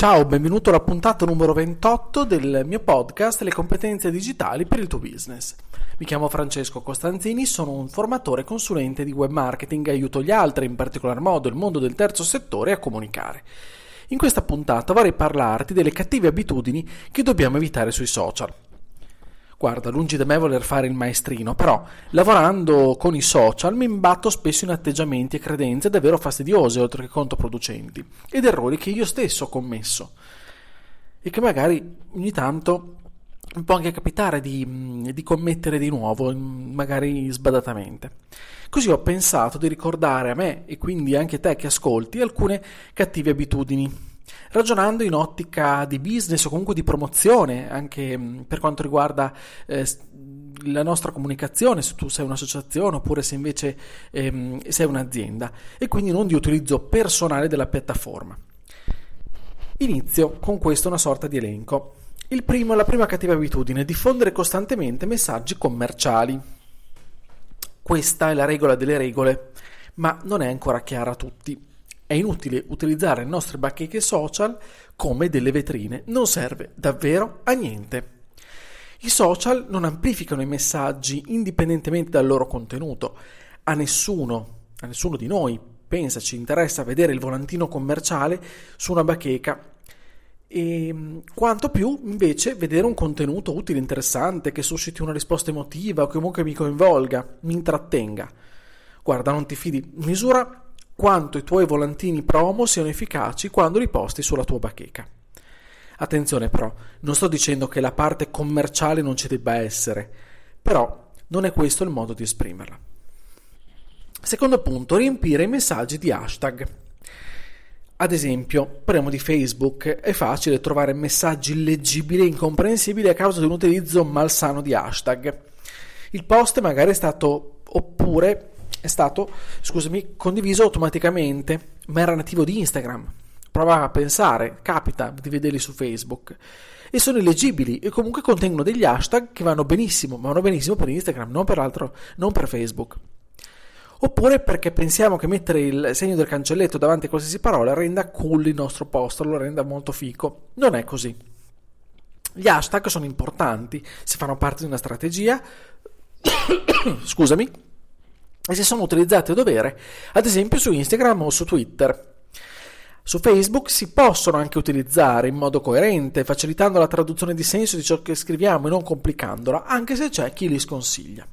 Ciao, benvenuto alla puntata numero 28 del mio podcast Le competenze digitali per il tuo business. Mi chiamo Francesco Costanzini, sono un formatore consulente di web marketing e aiuto gli altri, in particolar modo il mondo del terzo settore, a comunicare. In questa puntata vorrei parlarti delle cattive abitudini che dobbiamo evitare sui social. Guarda, lungi da me voler fare il maestrino, però lavorando con i social mi imbatto spesso in atteggiamenti e credenze davvero fastidiose oltre che controproducenti ed errori che io stesso ho commesso e che magari ogni tanto può anche capitare di, di commettere di nuovo, magari sbadatamente. Così ho pensato di ricordare a me e quindi anche a te che ascolti alcune cattive abitudini ragionando in ottica di business o comunque di promozione, anche mm, per quanto riguarda eh, la nostra comunicazione, se tu sei un'associazione oppure se invece ehm, sei un'azienda, e quindi non di utilizzo personale della piattaforma. Inizio con questo una sorta di elenco. Il primo, la prima cattiva abitudine, diffondere costantemente messaggi commerciali. Questa è la regola delle regole, ma non è ancora chiara a tutti. È inutile utilizzare le nostre bacheche social come delle vetrine, non serve davvero a niente. I social non amplificano i messaggi indipendentemente dal loro contenuto. A nessuno, a nessuno di noi, pensa, ci interessa vedere il volantino commerciale su una bacheca e quanto più invece vedere un contenuto utile, interessante, che susciti una risposta emotiva o comunque mi coinvolga, mi intrattenga. Guarda, non ti fidi, misura quanto i tuoi volantini promo siano efficaci quando li posti sulla tua bacheca. Attenzione però, non sto dicendo che la parte commerciale non ci debba essere, però non è questo il modo di esprimerla. Secondo punto, riempire i messaggi di hashtag. Ad esempio, parliamo di Facebook, è facile trovare messaggi illeggibili e incomprensibili a causa di un utilizzo malsano di hashtag. Il post magari è stato oppure è stato, scusami, condiviso automaticamente, ma era nativo di Instagram. Prova a pensare, capita di vederli su Facebook. E sono illeggibili e comunque contengono degli hashtag che vanno benissimo, vanno benissimo per Instagram, non per, altro, non per Facebook. Oppure perché pensiamo che mettere il segno del cancelletto davanti a qualsiasi parola renda cool il nostro post, lo renda molto fico. Non è così. Gli hashtag sono importanti, se fanno parte di una strategia, scusami, e se sono utilizzati a dovere, ad esempio su Instagram o su Twitter. Su Facebook si possono anche utilizzare in modo coerente, facilitando la traduzione di senso di ciò che scriviamo e non complicandola, anche se c'è chi li sconsiglia.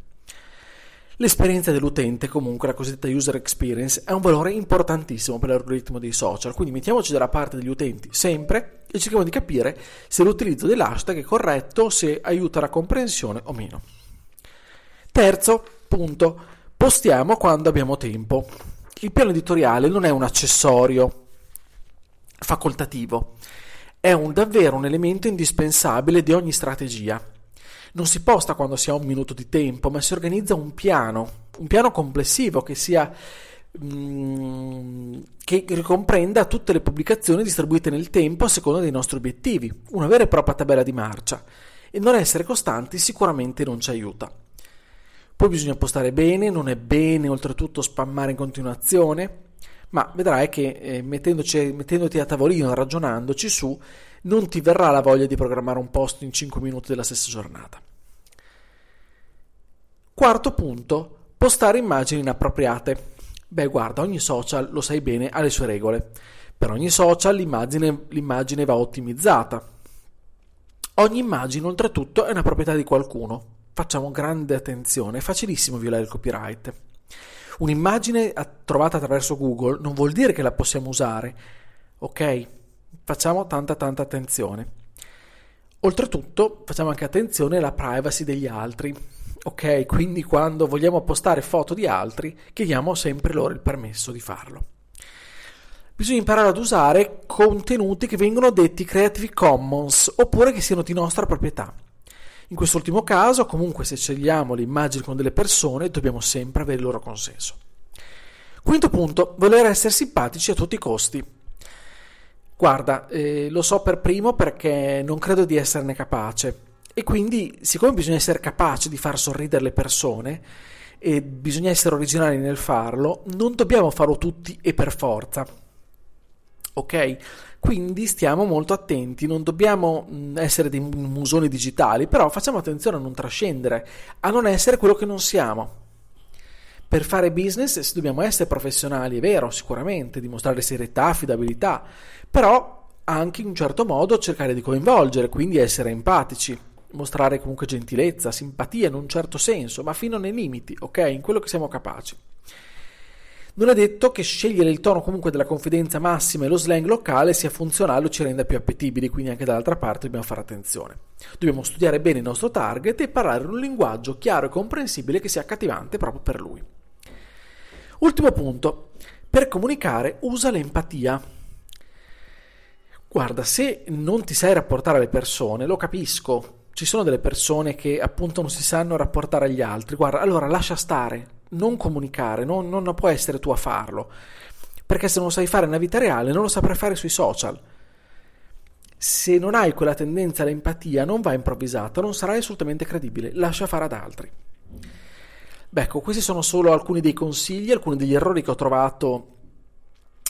L'esperienza dell'utente, comunque la cosiddetta user experience, è un valore importantissimo per l'algoritmo dei social, quindi mettiamoci dalla parte degli utenti sempre e cerchiamo di capire se l'utilizzo dell'hashtag è corretto, se aiuta la comprensione o meno. Terzo punto, Postiamo quando abbiamo tempo. Il piano editoriale non è un accessorio facoltativo, è un, davvero un elemento indispensabile di ogni strategia. Non si posta quando si ha un minuto di tempo, ma si organizza un piano, un piano complessivo che sia mm, che ricomprenda tutte le pubblicazioni distribuite nel tempo a seconda dei nostri obiettivi, una vera e propria tabella di marcia. E non essere costanti sicuramente non ci aiuta. Poi bisogna postare bene, non è bene oltretutto spammare in continuazione, ma vedrai che eh, mettendoti a tavolino ragionandoci su, non ti verrà la voglia di programmare un post in 5 minuti della stessa giornata. Quarto punto, postare immagini inappropriate. Beh, guarda, ogni social, lo sai bene, ha le sue regole. Per ogni social l'immagine, l'immagine va ottimizzata. Ogni immagine, oltretutto, è una proprietà di qualcuno, facciamo grande attenzione, è facilissimo violare il copyright. Un'immagine trovata attraverso Google non vuol dire che la possiamo usare, ok? Facciamo tanta tanta attenzione. Oltretutto facciamo anche attenzione alla privacy degli altri, ok? Quindi quando vogliamo postare foto di altri chiediamo sempre loro il permesso di farlo. Bisogna imparare ad usare contenuti che vengono detti Creative Commons oppure che siano di nostra proprietà. In quest'ultimo caso, comunque, se scegliamo le immagini con delle persone, dobbiamo sempre avere il loro consenso. Quinto punto, voler essere simpatici a tutti i costi. Guarda, eh, lo so per primo perché non credo di esserne capace e quindi, siccome bisogna essere capaci di far sorridere le persone e bisogna essere originali nel farlo, non dobbiamo farlo tutti e per forza. Ok? Quindi stiamo molto attenti, non dobbiamo essere dei musoni digitali, però facciamo attenzione a non trascendere, a non essere quello che non siamo. Per fare business dobbiamo essere professionali, è vero, sicuramente, dimostrare serietà, affidabilità, però anche in un certo modo cercare di coinvolgere, quindi essere empatici, mostrare comunque gentilezza, simpatia in un certo senso, ma fino nei limiti, ok? In quello che siamo capaci. Non è detto che scegliere il tono comunque della confidenza massima e lo slang locale sia funzionale o ci renda più appetibili, quindi anche dall'altra parte dobbiamo fare attenzione. Dobbiamo studiare bene il nostro target e parlare in un linguaggio chiaro e comprensibile che sia accattivante proprio per lui. Ultimo punto, per comunicare usa l'empatia. Guarda, se non ti sai rapportare alle persone, lo capisco. Ci sono delle persone che appunto non si sanno rapportare agli altri. Guarda, allora lascia stare, non comunicare, non, non può essere tu a farlo. Perché se non lo sai fare nella vita reale, non lo saprai fare sui social. Se non hai quella tendenza all'empatia, non va improvvisata, non sarai assolutamente credibile. Lascia fare ad altri. Beh, ecco, questi sono solo alcuni dei consigli, alcuni degli errori che ho trovato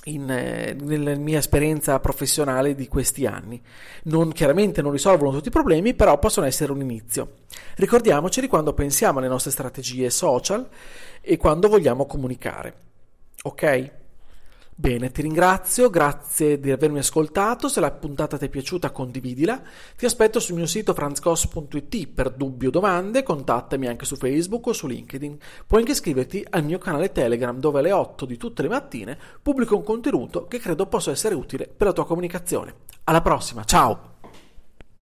in, eh, nella mia esperienza professionale di questi anni. Non, chiaramente non risolvono tutti i problemi, però possono essere un inizio. Ricordiamoceli quando pensiamo alle nostre strategie social e quando vogliamo comunicare. Ok? Bene, ti ringrazio, grazie di avermi ascoltato, se la puntata ti è piaciuta condividila, ti aspetto sul mio sito franzcos.it per dubbi o domande, contattami anche su Facebook o su LinkedIn, puoi anche iscriverti al mio canale Telegram dove alle 8 di tutte le mattine pubblico un contenuto che credo possa essere utile per la tua comunicazione. Alla prossima, ciao!